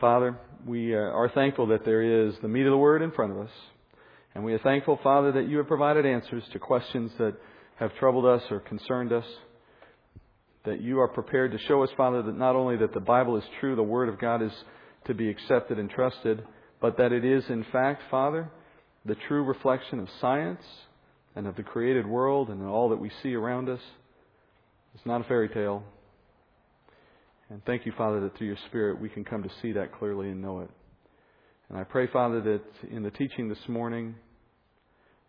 Father, we uh, are thankful that there is the meat of the Word in front of us. And we are thankful, Father, that you have provided answers to questions that have troubled us or concerned us. That you are prepared to show us, Father, that not only that the Bible is true, the Word of God is to be accepted and trusted, but that it is, in fact, Father, the true reflection of science and of the created world and all that we see around us. It's not a fairy tale. And thank you, Father, that through your Spirit we can come to see that clearly and know it. And I pray, Father, that in the teaching this morning,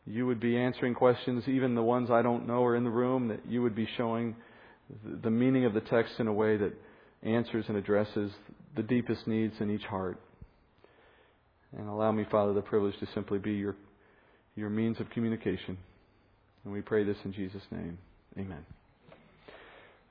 you would be answering questions, even the ones I don't know are in the room, that you would be showing the meaning of the text in a way that answers and addresses the deepest needs in each heart. And allow me, Father, the privilege to simply be your, your means of communication. And we pray this in Jesus' name. Amen.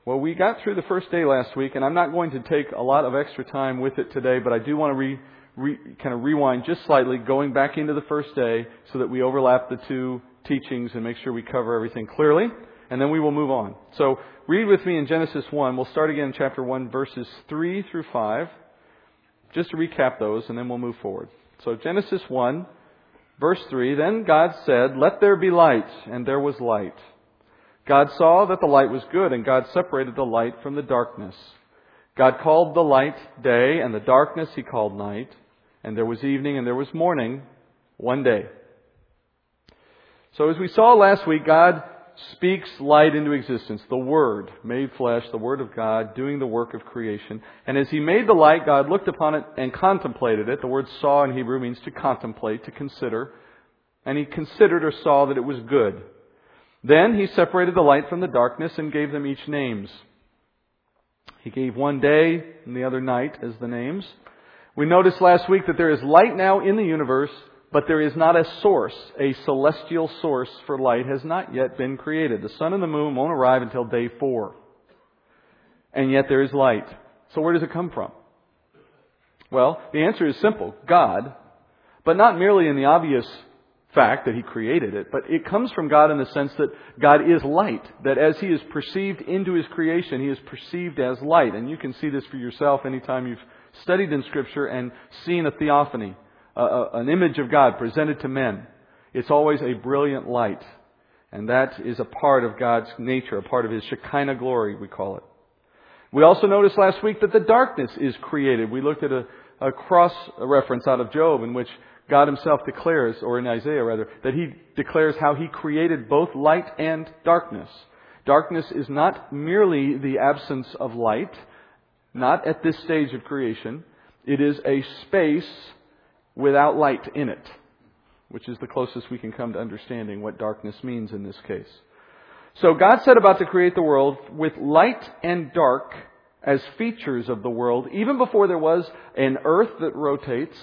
Well, we got through the first day last week, and I'm not going to take a lot of extra time with it today, but I do want to re, re, kind of rewind just slightly, going back into the first day, so that we overlap the two teachings and make sure we cover everything clearly, and then we will move on. So, read with me in Genesis 1. We'll start again in chapter 1, verses 3 through 5, just to recap those, and then we'll move forward. So, Genesis 1, verse 3 Then God said, Let there be light, and there was light. God saw that the light was good, and God separated the light from the darkness. God called the light day, and the darkness he called night. And there was evening and there was morning, one day. So as we saw last week, God speaks light into existence. The Word made flesh, the Word of God, doing the work of creation. And as He made the light, God looked upon it and contemplated it. The word saw in Hebrew means to contemplate, to consider. And He considered or saw that it was good. Then he separated the light from the darkness and gave them each names. He gave one day and the other night as the names. We noticed last week that there is light now in the universe, but there is not a source, a celestial source for light has not yet been created. The sun and the moon won't arrive until day four. And yet there is light. So where does it come from? Well, the answer is simple. God. But not merely in the obvious fact that He created it, but it comes from God in the sense that God is light. That as He is perceived into His creation, He is perceived as light. And you can see this for yourself anytime you've studied in Scripture and seen a theophany, an image of God presented to men. It's always a brilliant light. And that is a part of God's nature, a part of His Shekinah glory, we call it. We also noticed last week that the darkness is created. We looked at a, a cross reference out of Job in which God himself declares, or in Isaiah rather, that he declares how he created both light and darkness. Darkness is not merely the absence of light, not at this stage of creation. It is a space without light in it, which is the closest we can come to understanding what darkness means in this case. So God set about to create the world with light and dark as features of the world, even before there was an earth that rotates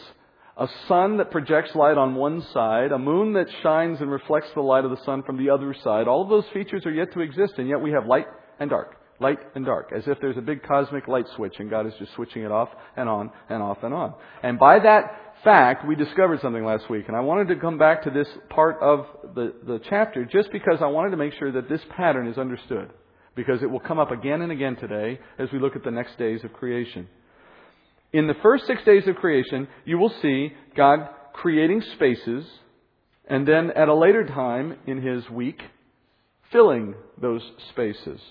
a sun that projects light on one side, a moon that shines and reflects the light of the sun from the other side. All of those features are yet to exist, and yet we have light and dark, light and dark, as if there's a big cosmic light switch, and God is just switching it off and on and off and on. And by that fact, we discovered something last week, and I wanted to come back to this part of the, the chapter just because I wanted to make sure that this pattern is understood, because it will come up again and again today as we look at the next days of creation. In the first six days of creation, you will see God creating spaces, and then at a later time in His week, filling those spaces.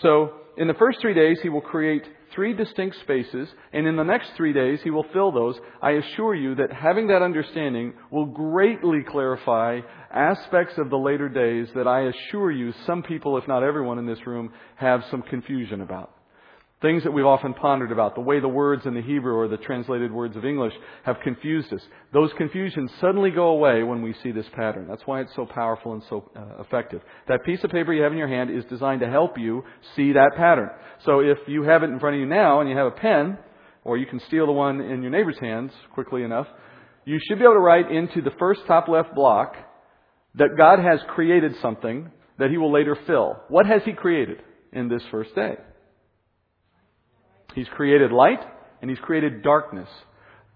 So, in the first three days, He will create three distinct spaces, and in the next three days, He will fill those. I assure you that having that understanding will greatly clarify aspects of the later days that I assure you some people, if not everyone in this room, have some confusion about. Things that we've often pondered about, the way the words in the Hebrew or the translated words of English have confused us. Those confusions suddenly go away when we see this pattern. That's why it's so powerful and so uh, effective. That piece of paper you have in your hand is designed to help you see that pattern. So if you have it in front of you now and you have a pen, or you can steal the one in your neighbor's hands quickly enough, you should be able to write into the first top left block that God has created something that He will later fill. What has He created in this first day? He's created light and He's created darkness.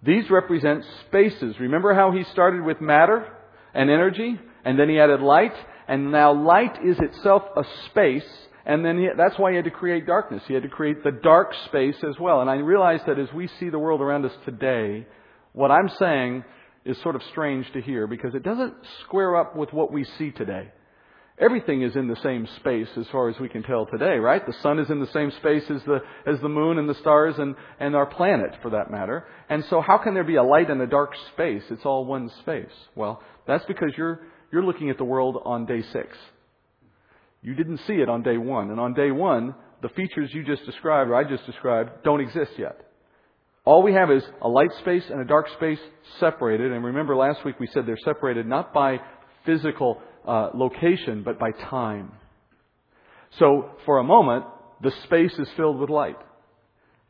These represent spaces. Remember how He started with matter and energy, and then He added light, and now light is itself a space, And then he, that's why he had to create darkness. He had to create the dark space as well. And I realize that as we see the world around us today, what I'm saying is sort of strange to hear because it doesn't square up with what we see today. Everything is in the same space as far as we can tell today, right? The sun is in the same space as the, as the moon and the stars and, and our planet for that matter. And so how can there be a light and a dark space? It's all one space. Well, that's because you're, you're looking at the world on day six. You didn't see it on day one. And on day one, the features you just described, or I just described, don't exist yet. All we have is a light space and a dark space separated. And remember last week we said they're separated not by physical uh, location, but by time. So for a moment, the space is filled with light.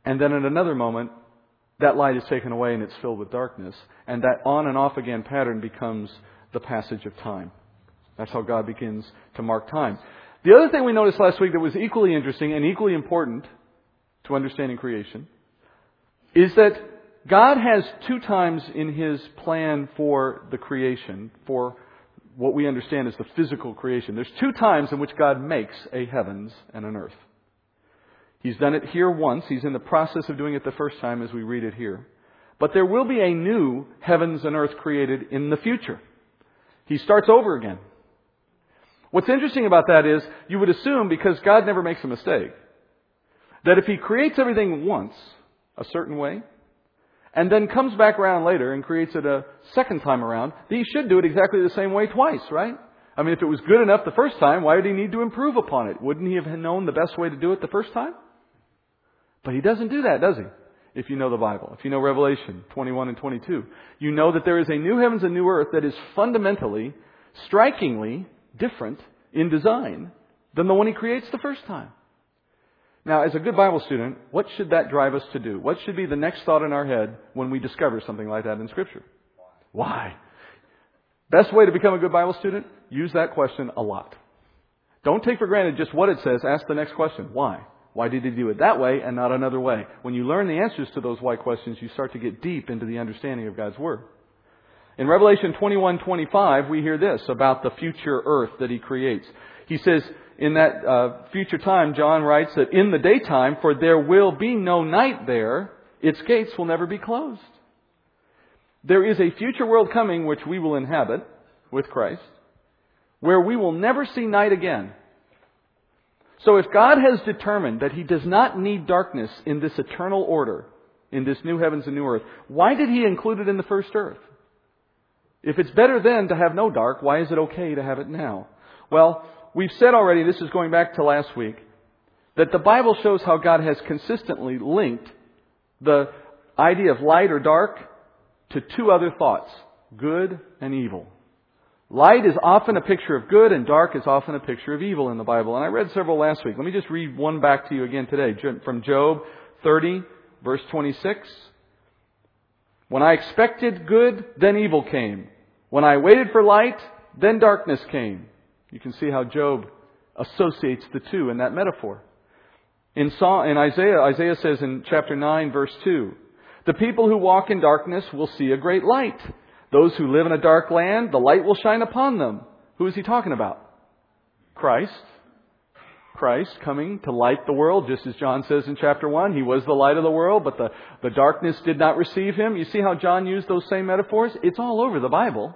And then at another moment, that light is taken away and it's filled with darkness. And that on and off again pattern becomes the passage of time. That's how God begins to mark time. The other thing we noticed last week that was equally interesting and equally important to understanding creation is that God has two times in His plan for the creation, for what we understand as the physical creation. There's two times in which God makes a heavens and an earth. He's done it here once. He's in the process of doing it the first time as we read it here. But there will be a new heavens and earth created in the future. He starts over again. What's interesting about that is you would assume because God never makes a mistake that if he creates everything once a certain way and then comes back around later and creates it a second time around, he should do it exactly the same way twice, right? I mean, if it was good enough the first time, why would he need to improve upon it? Wouldn't he have known the best way to do it the first time? But he doesn't do that, does he? If you know the Bible, if you know Revelation 21 and 22, you know that there is a new heavens and new earth that is fundamentally, strikingly different in design than the one he creates the first time. Now, as a good Bible student, what should that drive us to do? What should be the next thought in our head when we discover something like that in Scripture? Why? Best way to become a good Bible student? Use that question a lot. Don't take for granted just what it says. Ask the next question. Why? Why did he do it that way and not another way? When you learn the answers to those why questions, you start to get deep into the understanding of God's Word. In Revelation 21:25, we hear this about the future earth that he creates. He says, in that uh, future time, John writes that in the daytime, for there will be no night there, its gates will never be closed. There is a future world coming which we will inhabit with Christ, where we will never see night again. So if God has determined that He does not need darkness in this eternal order, in this new heavens and new earth, why did He include it in the first earth? If it's better then to have no dark, why is it okay to have it now? Well, we've said already, this is going back to last week, that the Bible shows how God has consistently linked the idea of light or dark to two other thoughts good and evil. Light is often a picture of good, and dark is often a picture of evil in the Bible. And I read several last week. Let me just read one back to you again today from Job 30, verse 26. When I expected good, then evil came. When I waited for light, then darkness came. You can see how Job associates the two in that metaphor. In, in Isaiah, Isaiah says in chapter 9, verse 2, The people who walk in darkness will see a great light. Those who live in a dark land, the light will shine upon them. Who is he talking about? Christ. Christ coming to light the world, just as John says in chapter 1. He was the light of the world, but the, the darkness did not receive him. You see how John used those same metaphors? It's all over the Bible.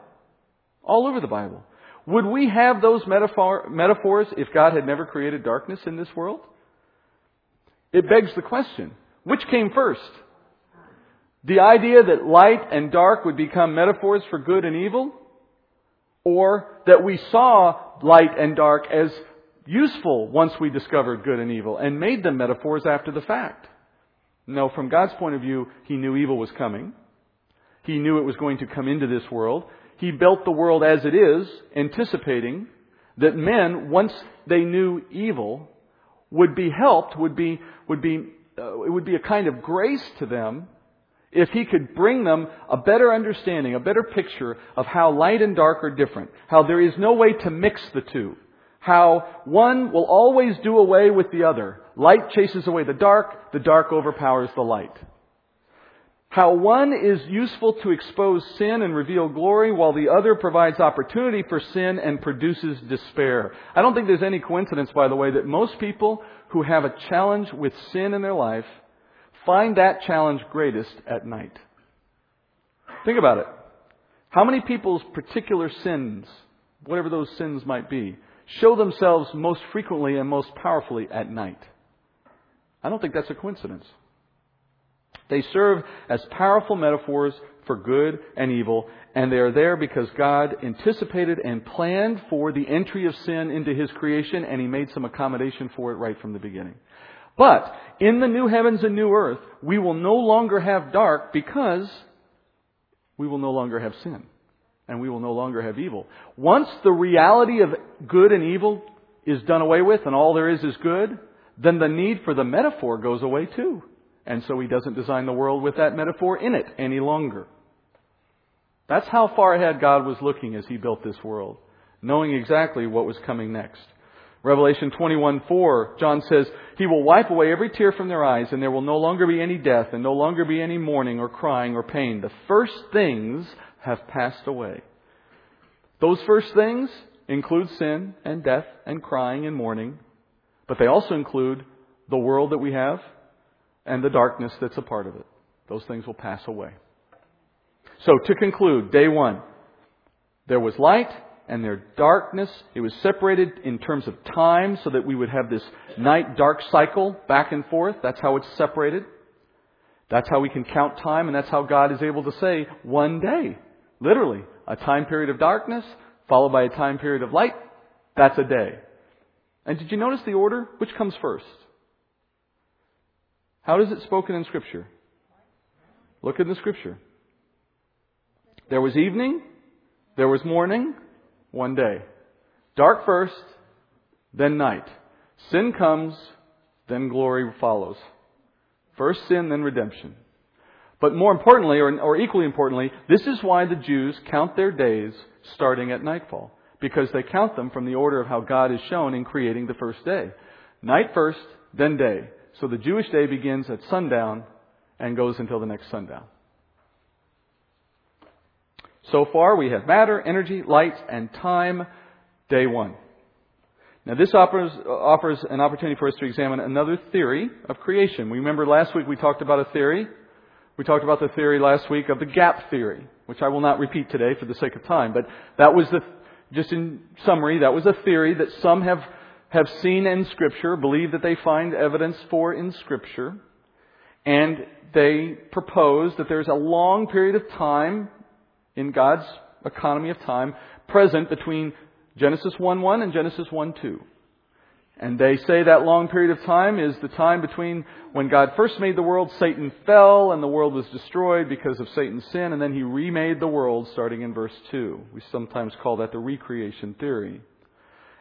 All over the Bible. Would we have those metaphor, metaphors if God had never created darkness in this world? It begs the question which came first? The idea that light and dark would become metaphors for good and evil? Or that we saw light and dark as useful once we discovered good and evil and made them metaphors after the fact? No, from God's point of view, He knew evil was coming. He knew it was going to come into this world. He built the world as it is, anticipating that men, once they knew evil, would be helped, would be, would be, uh, it would be a kind of grace to them if he could bring them a better understanding, a better picture of how light and dark are different, how there is no way to mix the two, how one will always do away with the other. Light chases away the dark, the dark overpowers the light. How one is useful to expose sin and reveal glory, while the other provides opportunity for sin and produces despair. I don't think there's any coincidence, by the way, that most people who have a challenge with sin in their life find that challenge greatest at night. Think about it. How many people's particular sins, whatever those sins might be, show themselves most frequently and most powerfully at night? I don't think that's a coincidence. They serve as powerful metaphors for good and evil, and they are there because God anticipated and planned for the entry of sin into His creation, and He made some accommodation for it right from the beginning. But in the new heavens and new earth, we will no longer have dark because we will no longer have sin. And we will no longer have evil. Once the reality of good and evil is done away with and all there is is good, then the need for the metaphor goes away too. And so he doesn't design the world with that metaphor in it any longer. That's how far ahead God was looking as he built this world, knowing exactly what was coming next. Revelation 21:4, John says, "He will wipe away every tear from their eyes, and there will no longer be any death, and no longer be any mourning or crying or pain. The first things have passed away." Those first things include sin and death and crying and mourning, but they also include the world that we have and the darkness that's a part of it. Those things will pass away. So to conclude, day one, there was light and there darkness. It was separated in terms of time so that we would have this night dark cycle back and forth. That's how it's separated. That's how we can count time and that's how God is able to say one day. Literally, a time period of darkness followed by a time period of light. That's a day. And did you notice the order? Which comes first? How is it spoken in Scripture? Look in the Scripture. There was evening, there was morning, one day. Dark first, then night. Sin comes, then glory follows. First sin, then redemption. But more importantly, or, or, equally importantly, this is why the Jews count their days starting at nightfall. Because they count them from the order of how God is shown in creating the first day. Night first, then day. So the Jewish day begins at sundown and goes until the next sundown. So far, we have matter, energy, light, and time, day one. Now, this offers, offers an opportunity for us to examine another theory of creation. We remember last week we talked about a theory. We talked about the theory last week of the gap theory, which I will not repeat today for the sake of time. But that was the, just in summary, that was a theory that some have, have seen in Scripture, believe that they find evidence for in Scripture. And they propose that there's a long period of time in God's economy of time present between Genesis 1-1 and Genesis 1-2. And they say that long period of time is the time between when God first made the world, Satan fell, and the world was destroyed because of Satan's sin, and then he remade the world starting in verse 2. We sometimes call that the recreation theory.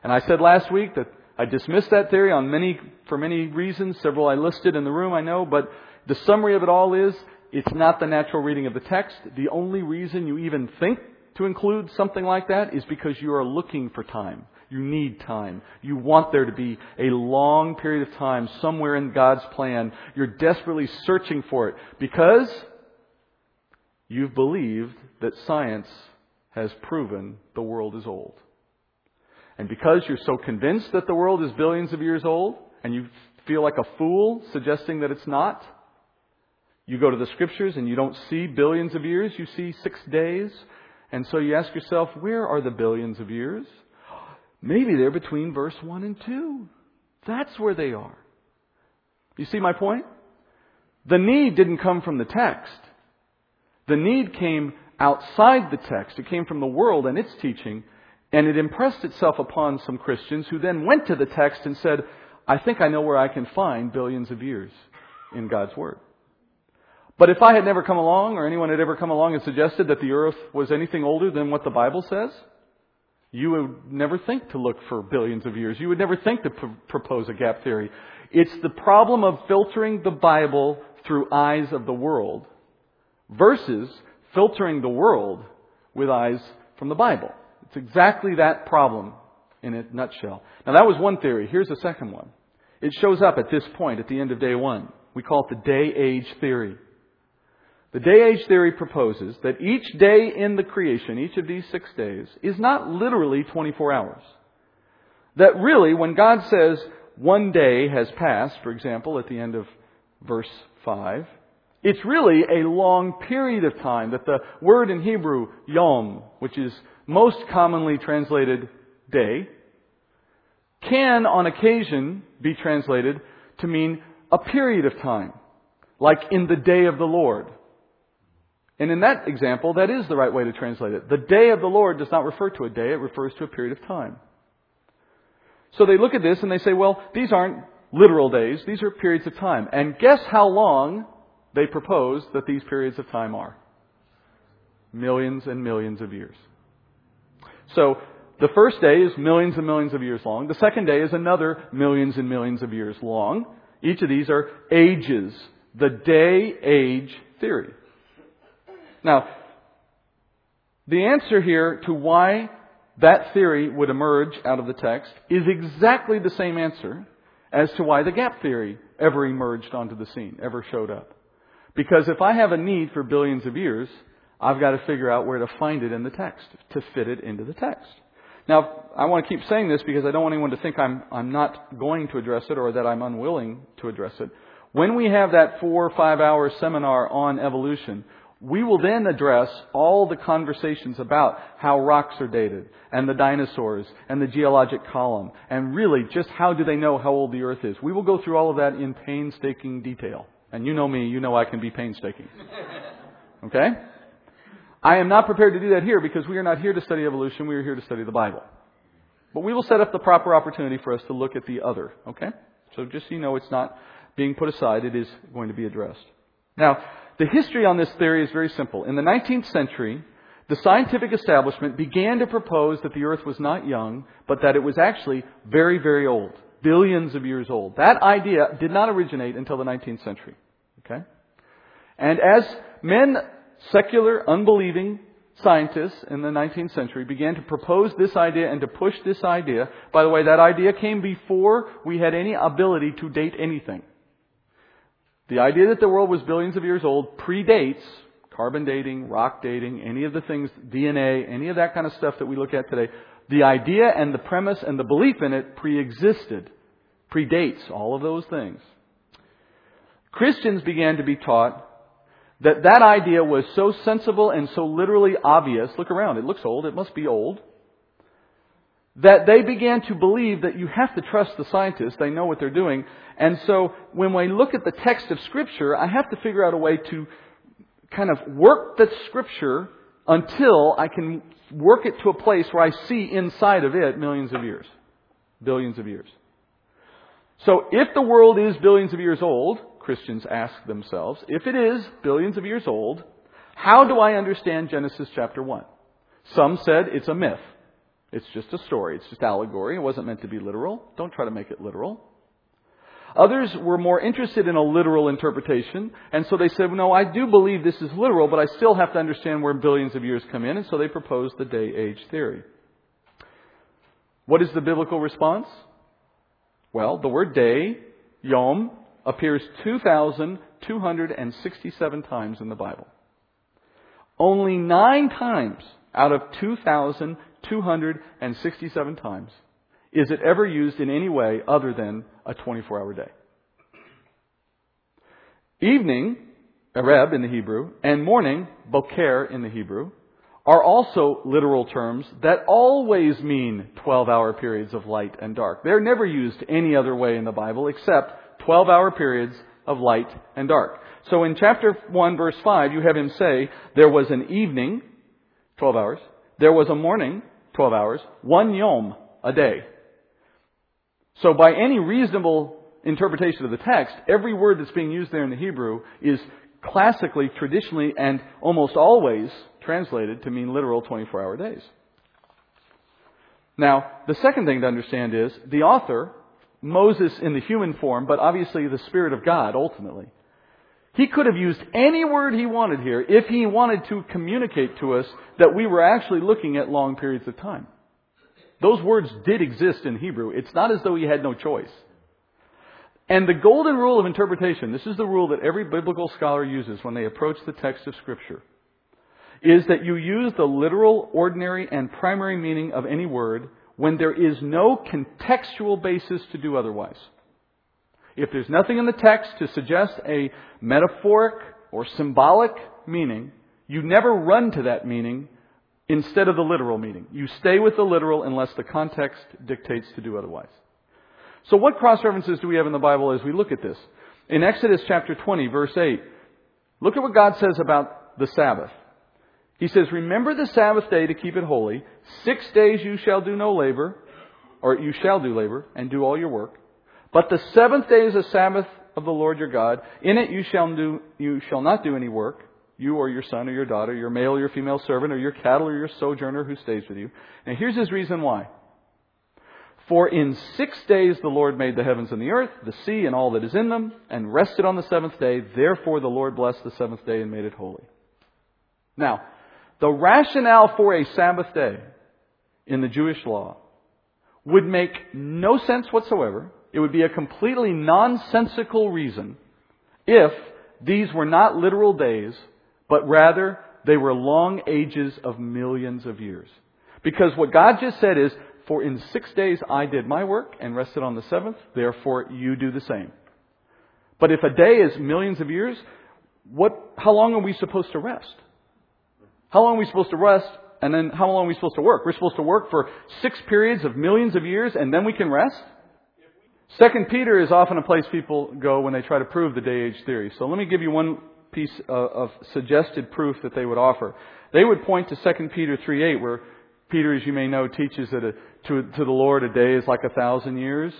And I said last week that I dismissed that theory on many, for many reasons, several I listed in the room, I know, but the summary of it all is it's not the natural reading of the text. The only reason you even think to include something like that is because you are looking for time. You need time. You want there to be a long period of time somewhere in God's plan. You're desperately searching for it because you've believed that science has proven the world is old. And because you're so convinced that the world is billions of years old, and you feel like a fool suggesting that it's not, you go to the scriptures and you don't see billions of years, you see six days. And so you ask yourself, where are the billions of years? Maybe they're between verse 1 and 2. That's where they are. You see my point? The need didn't come from the text. The need came outside the text. It came from the world and its teaching, and it impressed itself upon some Christians who then went to the text and said, I think I know where I can find billions of years in God's Word. But if I had never come along, or anyone had ever come along and suggested that the earth was anything older than what the Bible says, you would never think to look for billions of years. You would never think to pr- propose a gap theory. It's the problem of filtering the Bible through eyes of the world versus filtering the world with eyes from the Bible. It's exactly that problem in a nutshell. Now that was one theory. Here's a second one. It shows up at this point at the end of day one. We call it the day age theory. The day age theory proposes that each day in the creation, each of these six days, is not literally 24 hours. That really, when God says one day has passed, for example, at the end of verse 5, it's really a long period of time that the word in Hebrew, yom, which is most commonly translated day, can on occasion be translated to mean a period of time, like in the day of the Lord. And in that example, that is the right way to translate it. The day of the Lord does not refer to a day, it refers to a period of time. So they look at this and they say, well, these aren't literal days, these are periods of time. And guess how long they propose that these periods of time are? Millions and millions of years. So the first day is millions and millions of years long. The second day is another millions and millions of years long. Each of these are ages. The day age theory. Now, the answer here to why that theory would emerge out of the text is exactly the same answer as to why the gap theory ever emerged onto the scene, ever showed up. Because if I have a need for billions of years, I've got to figure out where to find it in the text to fit it into the text. Now, I want to keep saying this because I don't want anyone to think I'm, I'm not going to address it or that I'm unwilling to address it. When we have that four or five hour seminar on evolution, we will then address all the conversations about how rocks are dated, and the dinosaurs, and the geologic column, and really just how do they know how old the earth is. We will go through all of that in painstaking detail. And you know me, you know I can be painstaking. Okay? I am not prepared to do that here because we are not here to study evolution, we are here to study the Bible. But we will set up the proper opportunity for us to look at the other. Okay? So just so you know, it's not being put aside, it is going to be addressed. Now, the history on this theory is very simple. In the 19th century, the scientific establishment began to propose that the earth was not young, but that it was actually very, very old. Billions of years old. That idea did not originate until the 19th century. Okay? And as men, secular, unbelieving scientists in the 19th century began to propose this idea and to push this idea, by the way, that idea came before we had any ability to date anything. The idea that the world was billions of years old predates carbon dating, rock dating, any of the things, DNA, any of that kind of stuff that we look at today. The idea and the premise and the belief in it pre-existed, predates all of those things. Christians began to be taught that that idea was so sensible and so literally obvious. Look around, it looks old, it must be old that they began to believe that you have to trust the scientists. They know what they're doing. And so when we look at the text of Scripture, I have to figure out a way to kind of work the Scripture until I can work it to a place where I see inside of it millions of years, billions of years. So if the world is billions of years old, Christians ask themselves, if it is billions of years old, how do I understand Genesis chapter 1? Some said it's a myth. It's just a story. It's just allegory. It wasn't meant to be literal. Don't try to make it literal. Others were more interested in a literal interpretation, and so they said, no, I do believe this is literal, but I still have to understand where billions of years come in, and so they proposed the day-age theory. What is the biblical response? Well, the word day, yom, appears 2,267 times in the Bible. Only nine times out of 2,267 times is it ever used in any way other than a 24 hour day. Evening, Areb in the Hebrew, and morning, Boker in the Hebrew, are also literal terms that always mean 12 hour periods of light and dark. They're never used any other way in the Bible except 12 hour periods of light and dark. So in chapter 1 verse 5, you have him say, there was an evening, 12 hours, there was a morning, 12 hours, one yom a day. So by any reasonable interpretation of the text, every word that's being used there in the Hebrew is classically, traditionally, and almost always translated to mean literal 24 hour days. Now, the second thing to understand is the author, Moses in the human form, but obviously the Spirit of God ultimately, he could have used any word he wanted here if he wanted to communicate to us that we were actually looking at long periods of time. Those words did exist in Hebrew. It's not as though he had no choice. And the golden rule of interpretation, this is the rule that every biblical scholar uses when they approach the text of Scripture, is that you use the literal, ordinary, and primary meaning of any word when there is no contextual basis to do otherwise. If there's nothing in the text to suggest a metaphoric or symbolic meaning, you never run to that meaning instead of the literal meaning. You stay with the literal unless the context dictates to do otherwise. So what cross references do we have in the Bible as we look at this? In Exodus chapter 20, verse 8, look at what God says about the Sabbath. He says, Remember the Sabbath day to keep it holy. Six days you shall do no labor, or you shall do labor, and do all your work. But the seventh day is a Sabbath of the Lord your God. In it you shall do, you shall not do any work, you or your son or your daughter, your male or your female servant, or your cattle or your sojourner who stays with you. Now here's his reason why. For in six days the Lord made the heavens and the earth, the sea and all that is in them, and rested on the seventh day. Therefore the Lord blessed the seventh day and made it holy. Now, the rationale for a Sabbath day in the Jewish law would make no sense whatsoever. It would be a completely nonsensical reason if these were not literal days, but rather they were long ages of millions of years. Because what God just said is, for in six days I did my work and rested on the seventh, therefore you do the same. But if a day is millions of years, what, how long are we supposed to rest? How long are we supposed to rest and then how long are we supposed to work? We're supposed to work for six periods of millions of years and then we can rest? Second Peter is often a place people go when they try to prove the day age theory. So let me give you one piece of, suggested proof that they would offer. They would point to 2 Peter 3.8 where Peter, as you may know, teaches that a, to, to the Lord a day is like a thousand years.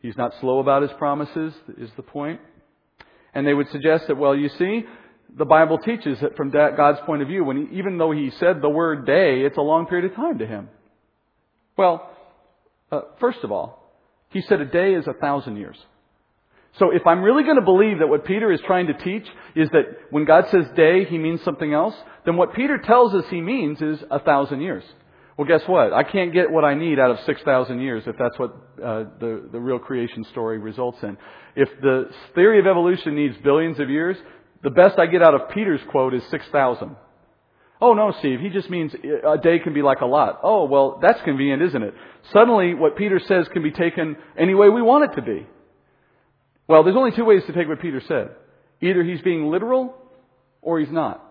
He's not slow about his promises, is the point. And they would suggest that, well, you see, the Bible teaches that from God's point of view, when he, even though he said the word day, it's a long period of time to him. Well, uh, first of all, he said a day is a thousand years. So if I'm really going to believe that what Peter is trying to teach is that when God says day, he means something else, then what Peter tells us he means is a thousand years. Well, guess what? I can't get what I need out of 6,000 years if that's what uh, the, the real creation story results in. If the theory of evolution needs billions of years, the best I get out of Peter's quote is 6,000. Oh no, Steve, he just means a day can be like a lot. Oh, well, that's convenient, isn't it? Suddenly what Peter says can be taken any way we want it to be. Well, there's only two ways to take what Peter said. Either he's being literal or he's not.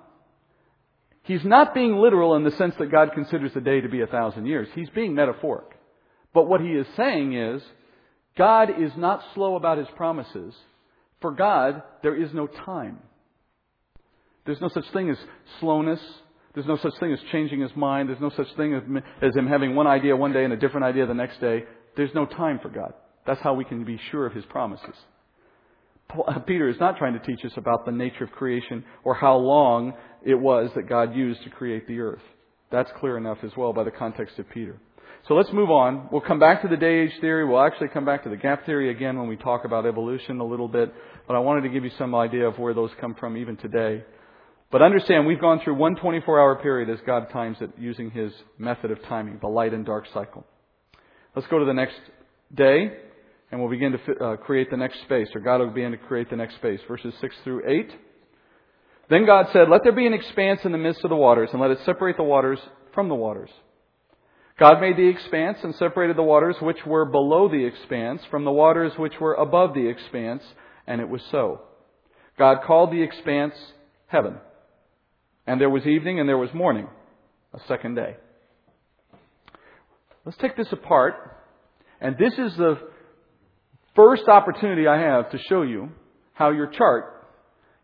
He's not being literal in the sense that God considers the day to be a thousand years. He's being metaphoric. But what he is saying is, God is not slow about his promises. For God, there is no time. There's no such thing as slowness. There's no such thing as changing his mind. There's no such thing as, him having one idea one day and a different idea the next day. There's no time for God. That's how we can be sure of his promises. Uh, Peter is not trying to teach us about the nature of creation or how long it was that God used to create the earth. That's clear enough as well by the context of Peter. So let's move on. We'll come back to the day age theory. We'll actually come back to the gap theory again when we talk about evolution a little bit. But I wanted to give you some idea of where those come from even today. But understand, we've gone through one 24 hour period as God times it using His method of timing, the light and dark cycle. Let's go to the next day and we'll begin to uh, create the next space, or God will begin to create the next space. Verses 6 through 8. Then God said, Let there be an expanse in the midst of the waters, and let it separate the waters from the waters. God made the expanse and separated the waters which were below the expanse from the waters which were above the expanse, and it was so. God called the expanse heaven. And there was evening and there was morning, a second day. Let's take this apart. And this is the first opportunity I have to show you how your chart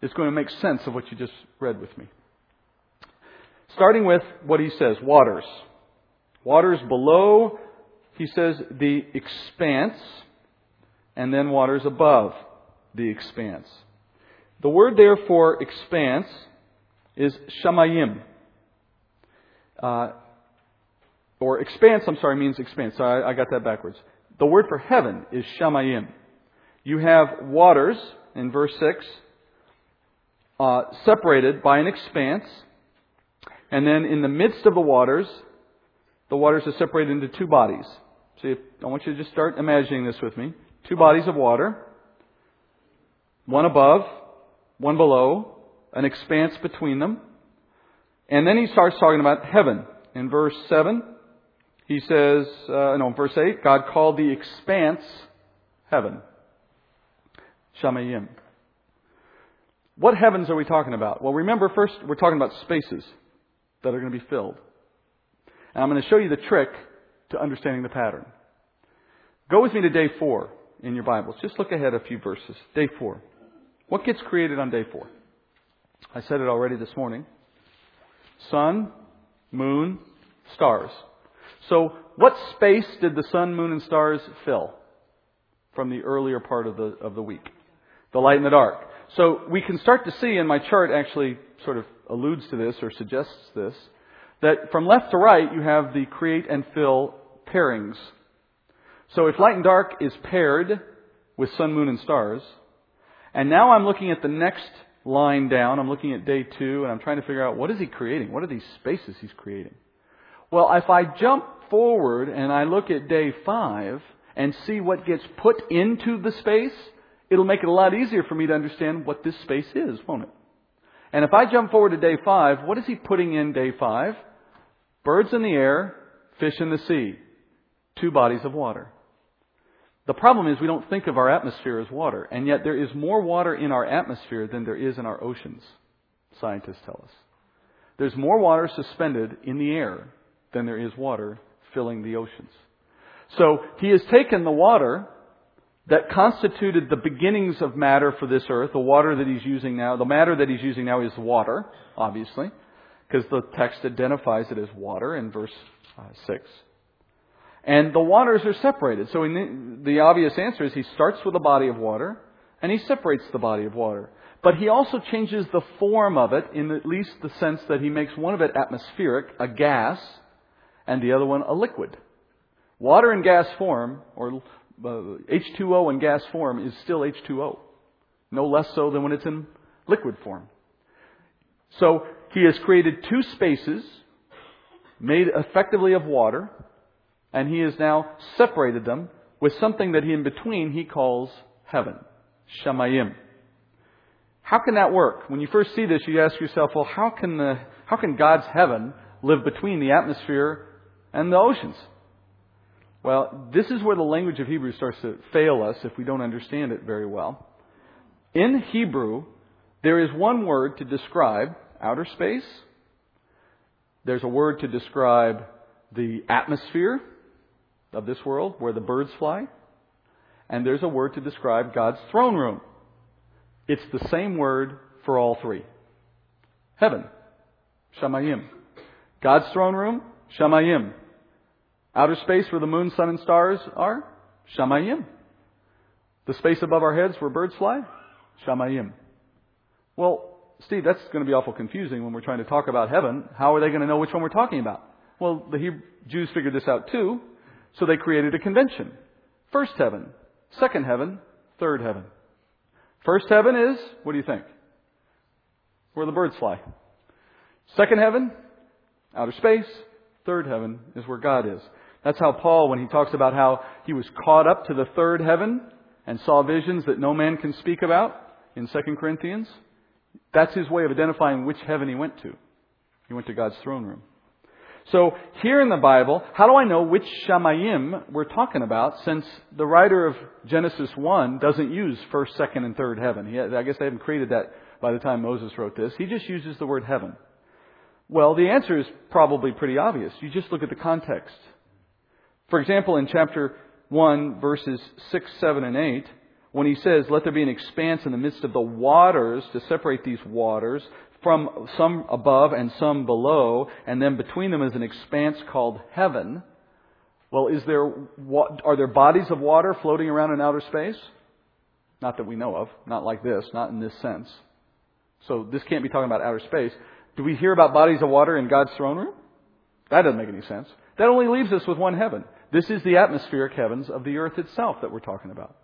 is going to make sense of what you just read with me. Starting with what he says waters. Waters below, he says, the expanse, and then waters above the expanse. The word there for expanse is shamayim. Uh, or expanse, I'm sorry, means expanse. Sorry, I, I got that backwards. The word for heaven is shamayim. You have waters in verse 6 uh, separated by an expanse. And then in the midst of the waters, the waters are separated into two bodies. So I want you to just start imagining this with me. Two bodies of water. one above, one below, an expanse between them. And then he starts talking about heaven. In verse 7, he says, uh, no, in verse 8, God called the expanse heaven. Shamayim. What heavens are we talking about? Well, remember first, we're talking about spaces that are going to be filled. And I'm going to show you the trick to understanding the pattern. Go with me to day four in your Bibles. Just look ahead a few verses. Day four. What gets created on day four? I said it already this morning. Sun, moon, stars. So, what space did the sun, moon, and stars fill from the earlier part of the, of the week? The light and the dark. So, we can start to see, and my chart actually sort of alludes to this or suggests this, that from left to right you have the create and fill pairings. So, if light and dark is paired with sun, moon, and stars, and now I'm looking at the next line down, I'm looking at day two, and I'm trying to figure out what is he creating? What are these spaces he's creating? Well, if I jump forward and I look at day five and see what gets put into the space, it'll make it a lot easier for me to understand what this space is, won't it? And if I jump forward to day five, what is he putting in day five? Birds in the air, fish in the sea, two bodies of water. The problem is we don't think of our atmosphere as water, and yet there is more water in our atmosphere than there is in our oceans, scientists tell us. There's more water suspended in the air than there is water filling the oceans. So he has taken the water that constituted the beginnings of matter for this earth, the water that he's using now, the matter that he's using now is water, obviously, because the text identifies it as water in verse uh, 6. And the waters are separated. So the, the obvious answer is he starts with a body of water and he separates the body of water. But he also changes the form of it in at least the sense that he makes one of it atmospheric, a gas, and the other one a liquid. Water in gas form, or uh, H2O in gas form, is still H2O. No less so than when it's in liquid form. So he has created two spaces made effectively of water and he has now separated them with something that he in between he calls heaven, Shamayim. How can that work? When you first see this, you ask yourself, well, how can, the, how can God's heaven live between the atmosphere and the oceans? Well, this is where the language of Hebrew starts to fail us if we don't understand it very well. In Hebrew, there is one word to describe outer space. There's a word to describe the atmosphere of this world where the birds fly. And there's a word to describe God's throne room. It's the same word for all three. Heaven, Shamayim. God's throne room, Shamayim. Outer space where the moon, sun, and stars are, Shamayim. The space above our heads where birds fly, Shamayim. Well, Steve, that's going to be awful confusing when we're trying to talk about heaven. How are they going to know which one we're talking about? Well, the Hebrew Jews figured this out too. So they created a convention. First heaven, second heaven, third heaven. First heaven is, what do you think? Where the birds fly. Second heaven, outer space. Third heaven is where God is. That's how Paul, when he talks about how he was caught up to the third heaven and saw visions that no man can speak about in 2 Corinthians, that's his way of identifying which heaven he went to. He went to God's throne room. So here in the Bible, how do I know which Shamayim we're talking about since the writer of Genesis 1 doesn't use first, second, and third heaven? He, I guess they haven't created that by the time Moses wrote this. He just uses the word heaven. Well, the answer is probably pretty obvious. You just look at the context. For example, in chapter 1, verses 6, 7, and 8, when he says, Let there be an expanse in the midst of the waters to separate these waters, from some above and some below, and then between them is an expanse called heaven. Well, is there, are there bodies of water floating around in outer space? Not that we know of. Not like this. Not in this sense. So this can't be talking about outer space. Do we hear about bodies of water in God's throne room? That doesn't make any sense. That only leaves us with one heaven. This is the atmospheric heavens of the earth itself that we're talking about.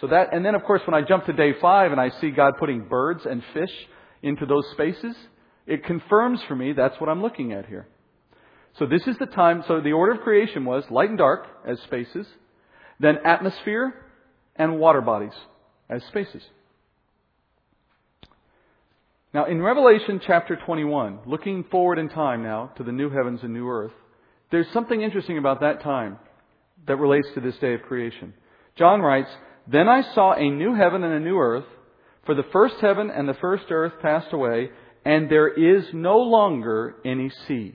So that, and then of course when I jump to day five and I see God putting birds and fish into those spaces, it confirms for me that's what I'm looking at here. So this is the time, so the order of creation was light and dark as spaces, then atmosphere and water bodies as spaces. Now, in Revelation chapter 21, looking forward in time now to the new heavens and new earth, there's something interesting about that time that relates to this day of creation. John writes, Then I saw a new heaven and a new earth, for the first heaven and the first earth passed away, and there is no longer any sea.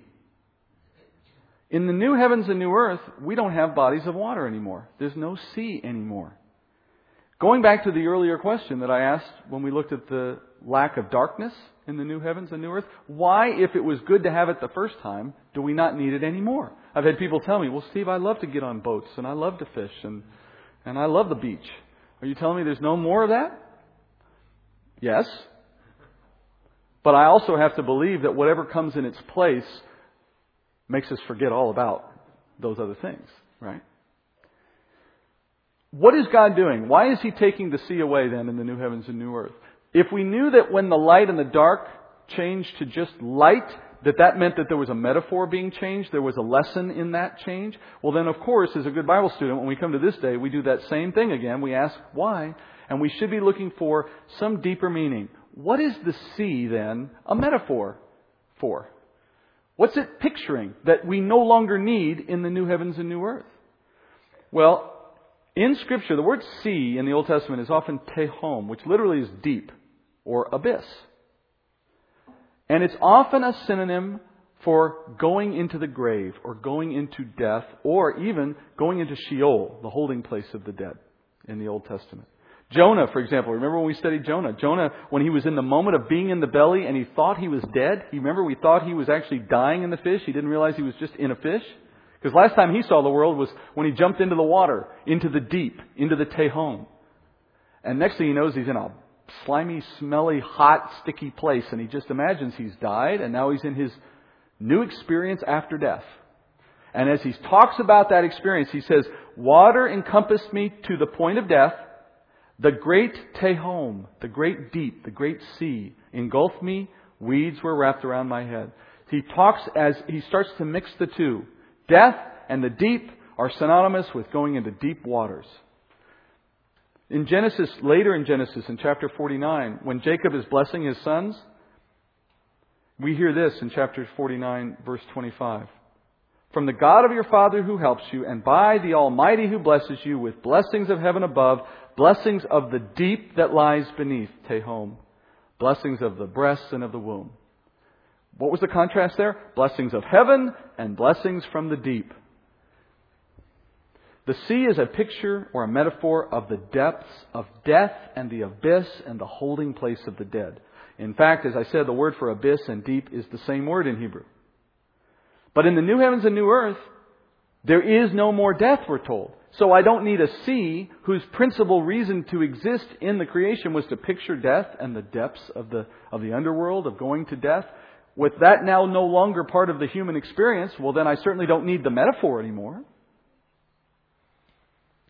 In the new heavens and new earth, we don't have bodies of water anymore. There's no sea anymore. Going back to the earlier question that I asked when we looked at the lack of darkness in the new heavens and new earth, why, if it was good to have it the first time, do we not need it anymore? I've had people tell me, well, Steve, I love to get on boats and I love to fish and, and I love the beach. Are you telling me there's no more of that? Yes. But I also have to believe that whatever comes in its place makes us forget all about those other things, right? What is God doing? Why is He taking the sea away then in the new heavens and new earth? If we knew that when the light and the dark changed to just light, that that meant that there was a metaphor being changed, there was a lesson in that change, well then of course, as a good Bible student, when we come to this day, we do that same thing again. We ask why, and we should be looking for some deeper meaning. What is the sea then a metaphor for? What's it picturing that we no longer need in the new heavens and new earth? Well, in Scripture, the word sea in the Old Testament is often tehom, which literally is deep or abyss. And it's often a synonym for going into the grave or going into death or even going into Sheol, the holding place of the dead in the Old Testament. Jonah, for example, remember when we studied Jonah? Jonah, when he was in the moment of being in the belly and he thought he was dead, you remember we thought he was actually dying in the fish? He didn't realize he was just in a fish? Because last time he saw the world was when he jumped into the water, into the deep, into the Tehom. And next thing he knows, he's in a slimy, smelly, hot, sticky place, and he just imagines he's died, and now he's in his new experience after death. And as he talks about that experience, he says, Water encompassed me to the point of death. The great Tehom, the great deep, the great sea engulfed me. Weeds were wrapped around my head. He talks as he starts to mix the two. Death and the deep are synonymous with going into deep waters. In Genesis, later in Genesis, in chapter 49, when Jacob is blessing his sons, we hear this in chapter 49, verse 25. From the God of your father who helps you, and by the Almighty who blesses you with blessings of heaven above, blessings of the deep that lies beneath, Tehom, blessings of the breasts and of the womb. What was the contrast there? Blessings of heaven and blessings from the deep. The sea is a picture or a metaphor of the depths of death and the abyss and the holding place of the dead. In fact, as I said, the word for abyss and deep is the same word in Hebrew. But in the new heavens and new earth, there is no more death, we're told. So I don't need a sea whose principal reason to exist in the creation was to picture death and the depths of the, of the underworld, of going to death with that now no longer part of the human experience, well, then I certainly don't need the metaphor anymore.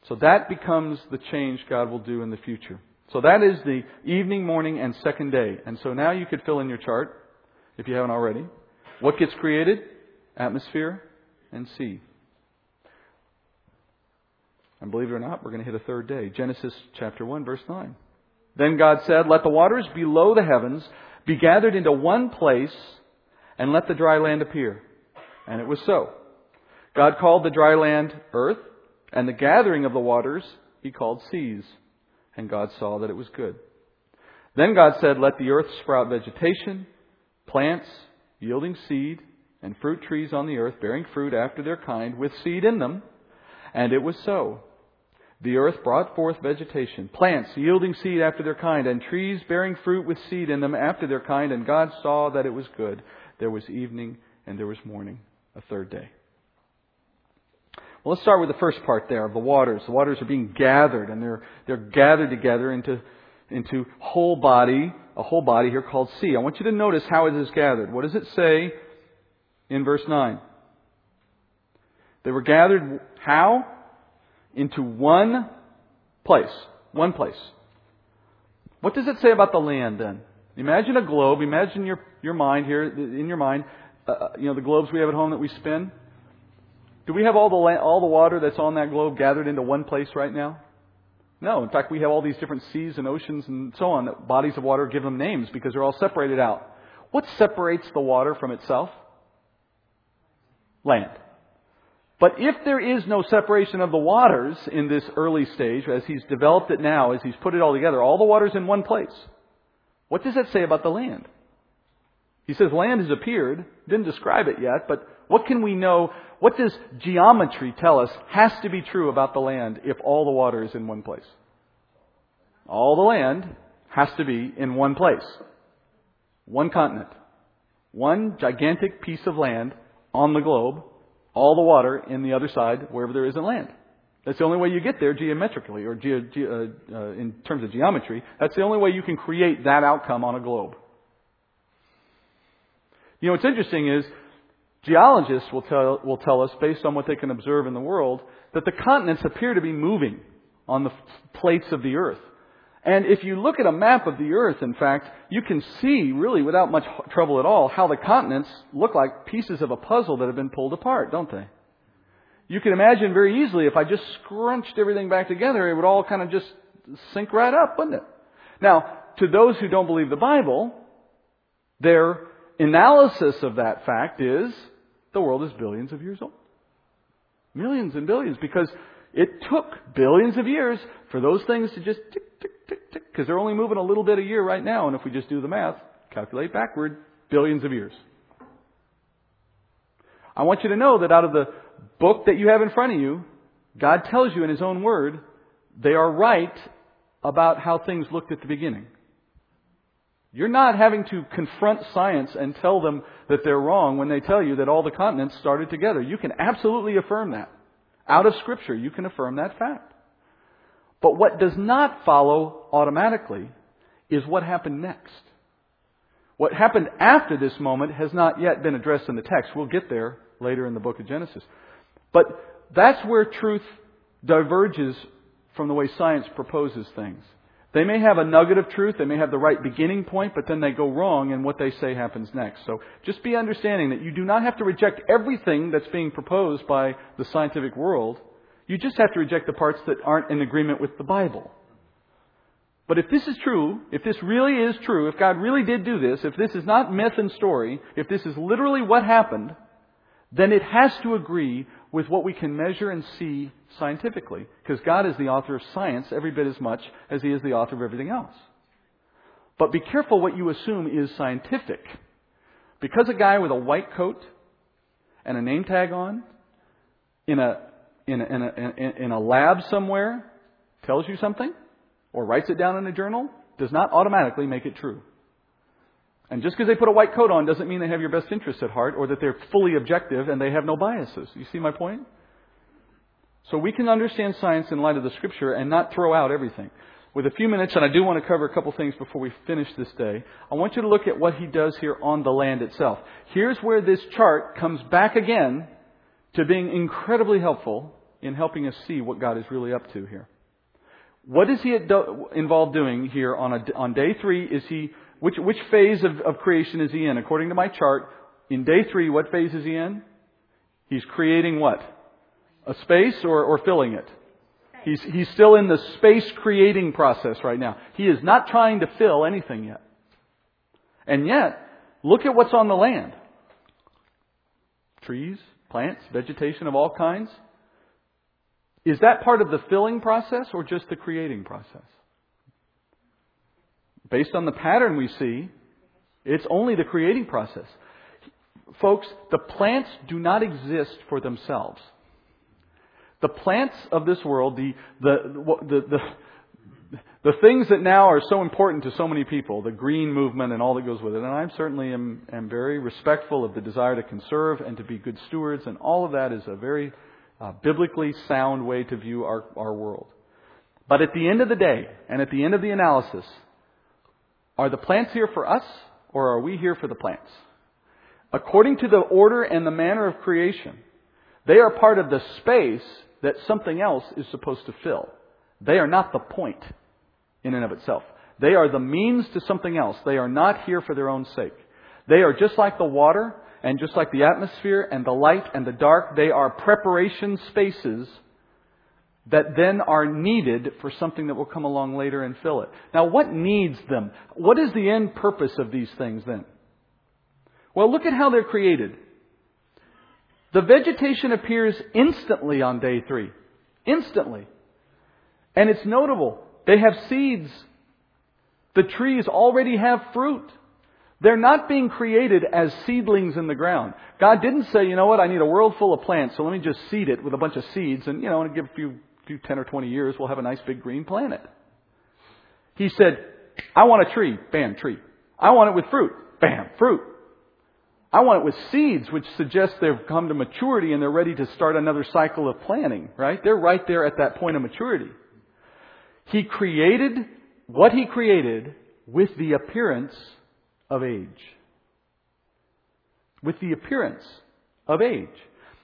So that becomes the change God will do in the future. So that is the evening, morning, and second day. And so now you could fill in your chart, if you haven't already. What gets created? Atmosphere and sea. And believe it or not, we're going to hit a third day. Genesis chapter 1, verse 9. Then God said, Let the waters below the heavens be gathered into one place and let the dry land appear. And it was so. God called the dry land earth, and the gathering of the waters he called seas. And God saw that it was good. Then God said, Let the earth sprout vegetation, plants yielding seed, and fruit trees on the earth bearing fruit after their kind, with seed in them. And it was so. The earth brought forth vegetation, plants yielding seed after their kind, and trees bearing fruit with seed in them after their kind, and God saw that it was good there was evening, and there was morning, a third day. Well, let's start with the first part there of the waters. The waters are being gathered, and they're, they're gathered together into, into whole body, a whole body here called sea. I want you to notice how it is gathered. What does it say in verse 9? They were gathered how? Into one place. One place. What does it say about the land then? Imagine a globe. Imagine your, your mind here, in your mind, uh, uh, you know, the globes we have at home that we spin. Do we have all the, all the water that's on that globe gathered into one place right now? No, in fact, we have all these different seas and oceans and so on that bodies of water give them names because they're all separated out. What separates the water from itself? Land. But if there is no separation of the waters in this early stage, as he's developed it now, as he's put it all together, all the water's in one place. What does that say about the land? He says land has appeared, didn't describe it yet, but what can we know? What does geometry tell us has to be true about the land if all the water is in one place? All the land has to be in one place. One continent. One gigantic piece of land on the globe all the water in the other side wherever there isn't land. That's the only way you get there geometrically or ge- ge- uh, uh, in terms of geometry. That's the only way you can create that outcome on a globe. You know, what's interesting is geologists will tell, will tell us, based on what they can observe in the world, that the continents appear to be moving on the plates of the earth. And if you look at a map of the earth, in fact, you can see really without much trouble at all how the continents look like pieces of a puzzle that have been pulled apart, don't they? You can imagine very easily if I just scrunched everything back together, it would all kind of just sync right up, wouldn't it? Now, to those who don't believe the Bible, their analysis of that fact is the world is billions of years old. Millions and billions, because it took billions of years for those things to just tick, tick, tick, tick, because they're only moving a little bit a year right now. And if we just do the math, calculate backward, billions of years. I want you to know that out of the book that you have in front of you, God tells you in His own Word, they are right about how things looked at the beginning. You're not having to confront science and tell them that they're wrong when they tell you that all the continents started together. You can absolutely affirm that. Out of Scripture, you can affirm that fact. But what does not follow automatically is what happened next. What happened after this moment has not yet been addressed in the text. We'll get there later in the book of Genesis. But that's where truth diverges from the way science proposes things. They may have a nugget of truth, they may have the right beginning point, but then they go wrong and what they say happens next. So just be understanding that you do not have to reject everything that's being proposed by the scientific world. You just have to reject the parts that aren't in agreement with the Bible. But if this is true, if this really is true, if God really did do this, if this is not myth and story, if this is literally what happened, then it has to agree with what we can measure and see scientifically. Because God is the author of science every bit as much as He is the author of everything else. But be careful what you assume is scientific. Because a guy with a white coat and a name tag on in a, in a, in a, in a lab somewhere tells you something or writes it down in a journal does not automatically make it true. And just because they put a white coat on doesn't mean they have your best interests at heart or that they're fully objective and they have no biases. You see my point? So we can understand science in light of the scripture and not throw out everything. With a few minutes, and I do want to cover a couple things before we finish this day, I want you to look at what he does here on the land itself. Here's where this chart comes back again to being incredibly helpful in helping us see what God is really up to here. What is he involved doing here on, a, on day three? Is he which, which phase of, of creation is he in? According to my chart, in day three, what phase is he in? He's creating what? A space or, or filling it? He's, he's still in the space creating process right now. He is not trying to fill anything yet. And yet, look at what's on the land. Trees, plants, vegetation of all kinds. Is that part of the filling process or just the creating process? Based on the pattern we see, it's only the creating process. Folks, the plants do not exist for themselves. The plants of this world, the, the, the, the, things that now are so important to so many people, the green movement and all that goes with it, and I certainly am, am very respectful of the desire to conserve and to be good stewards, and all of that is a very uh, biblically sound way to view our, our world. But at the end of the day, and at the end of the analysis, are the plants here for us, or are we here for the plants? According to the order and the manner of creation, they are part of the space that something else is supposed to fill. They are not the point in and of itself. They are the means to something else. They are not here for their own sake. They are just like the water and just like the atmosphere and the light and the dark. They are preparation spaces that then are needed for something that will come along later and fill it. Now, what needs them? What is the end purpose of these things then? Well, look at how they're created. The vegetation appears instantly on day three. Instantly. And it's notable. They have seeds. The trees already have fruit. They're not being created as seedlings in the ground. God didn't say, you know what, I need a world full of plants, so let me just seed it with a bunch of seeds, and, you know, and give a few, few 10 or 20 years, we'll have a nice big green planet. He said, I want a tree. Bam, tree. I want it with fruit. Bam, fruit. I want it with seeds, which suggests they've come to maturity and they're ready to start another cycle of planting, right? They're right there at that point of maturity. He created what he created with the appearance of age. With the appearance of age.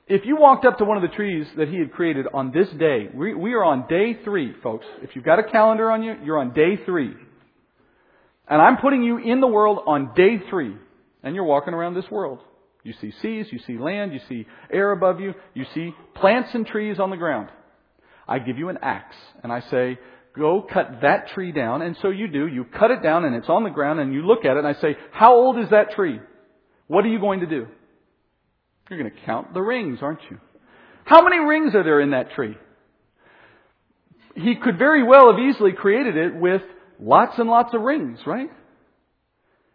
If you walked up to one of the trees that he had created on this day, we, we are on day three, folks. If you've got a calendar on you, you're on day three. And I'm putting you in the world on day three. And you're walking around this world. You see seas, you see land, you see air above you, you see plants and trees on the ground. I give you an axe and I say, go cut that tree down. And so you do. You cut it down and it's on the ground and you look at it and I say, how old is that tree? What are you going to do? You're going to count the rings, aren't you? How many rings are there in that tree? He could very well have easily created it with lots and lots of rings, right?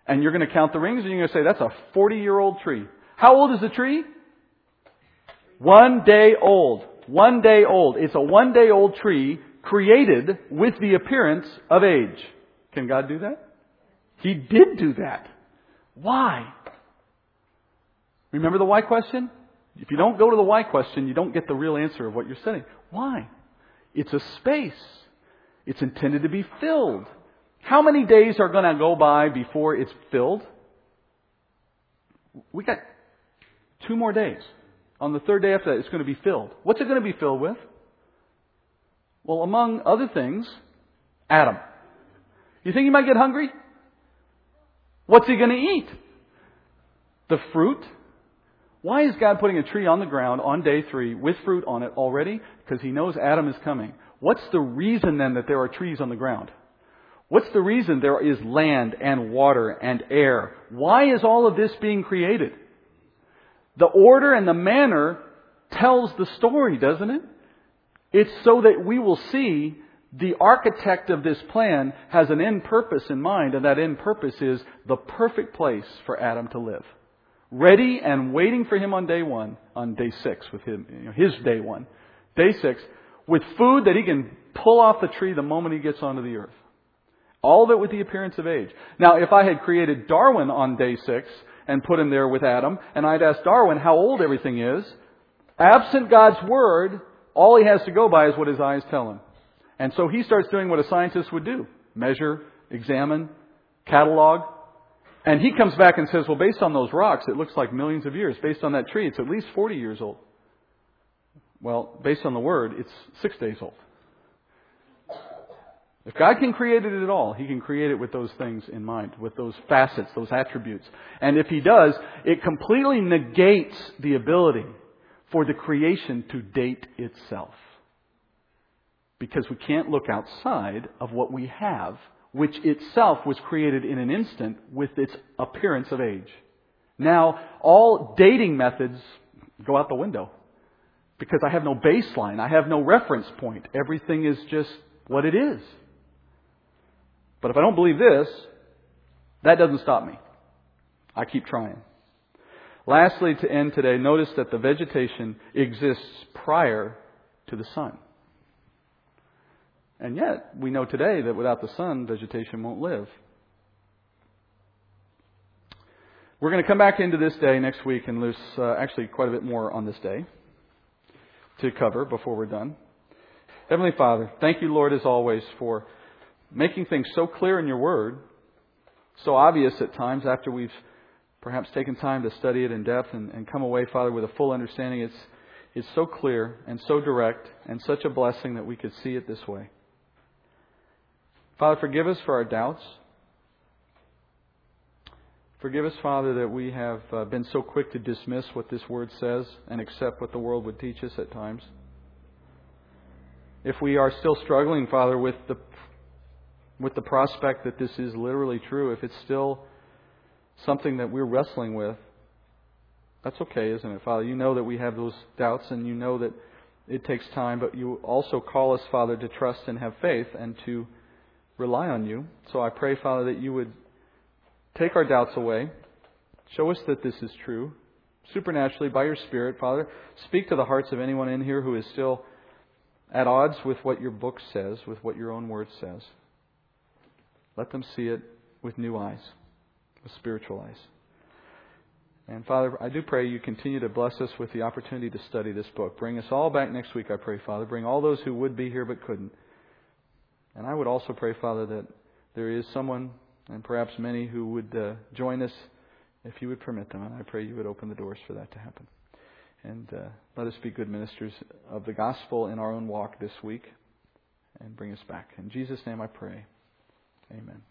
And you're going to count the rings and you're going to say, that's a 40 year old tree. How old is the tree? One day old. One day old. It's a one day old tree created with the appearance of age. Can God do that? He did do that. Why? Remember the why question? If you don't go to the why question, you don't get the real answer of what you're studying. Why? It's a space. It's intended to be filled. How many days are going to go by before it's filled? We got two more days. On the third day after that, it's going to be filled. What's it going to be filled with? Well, among other things, Adam. You think he might get hungry? What's he going to eat? The fruit. Why is God putting a tree on the ground on day three with fruit on it already? Because he knows Adam is coming. What's the reason then that there are trees on the ground? What's the reason there is land and water and air? Why is all of this being created? The order and the manner tells the story, doesn't it? It's so that we will see the architect of this plan has an end purpose in mind, and that end purpose is the perfect place for Adam to live. Ready and waiting for him on day one, on day six with him, you know, his day one. Day six, with food that he can pull off the tree the moment he gets onto the earth. All of it with the appearance of age. Now, if I had created Darwin on day six and put him there with Adam, and I'd asked Darwin how old everything is, absent God's word, all he has to go by is what his eyes tell him. And so he starts doing what a scientist would do measure, examine, catalog. And he comes back and says, well, based on those rocks, it looks like millions of years. Based on that tree, it's at least 40 years old. Well, based on the word, it's six days old. If God can create it at all, He can create it with those things in mind, with those facets, those attributes. And if He does, it completely negates the ability for the creation to date itself. Because we can't look outside of what we have, which itself was created in an instant with its appearance of age. Now, all dating methods go out the window. Because I have no baseline. I have no reference point. Everything is just what it is. But if I don't believe this, that doesn't stop me. I keep trying. Lastly, to end today, notice that the vegetation exists prior to the sun. And yet, we know today that without the sun, vegetation won't live. We're going to come back into this day next week, and there's uh, actually quite a bit more on this day to cover before we're done. Heavenly Father, thank you, Lord, as always, for making things so clear in your Word, so obvious at times after we've perhaps taken time to study it in depth and, and come away, Father, with a full understanding. It's, it's so clear and so direct and such a blessing that we could see it this way. Father, forgive us for our doubts. Forgive us, Father, that we have uh, been so quick to dismiss what this word says and accept what the world would teach us at times. If we are still struggling, Father, with the with the prospect that this is literally true, if it's still something that we're wrestling with, that's okay, isn't it, Father? You know that we have those doubts and you know that it takes time, but you also call us, Father, to trust and have faith and to rely on you. So I pray, Father, that you would take our doubts away. Show us that this is true. Supernaturally, by your Spirit, Father, speak to the hearts of anyone in here who is still at odds with what your book says, with what your own word says. Let them see it with new eyes, with spiritual eyes. And Father, I do pray you continue to bless us with the opportunity to study this book. Bring us all back next week, I pray, Father. Bring all those who would be here but couldn't. And I would also pray, Father, that there is someone, and perhaps many, who would uh, join us if you would permit them. And I pray you would open the doors for that to happen. And uh, let us be good ministers of the gospel in our own walk this week and bring us back. In Jesus' name I pray. Amen.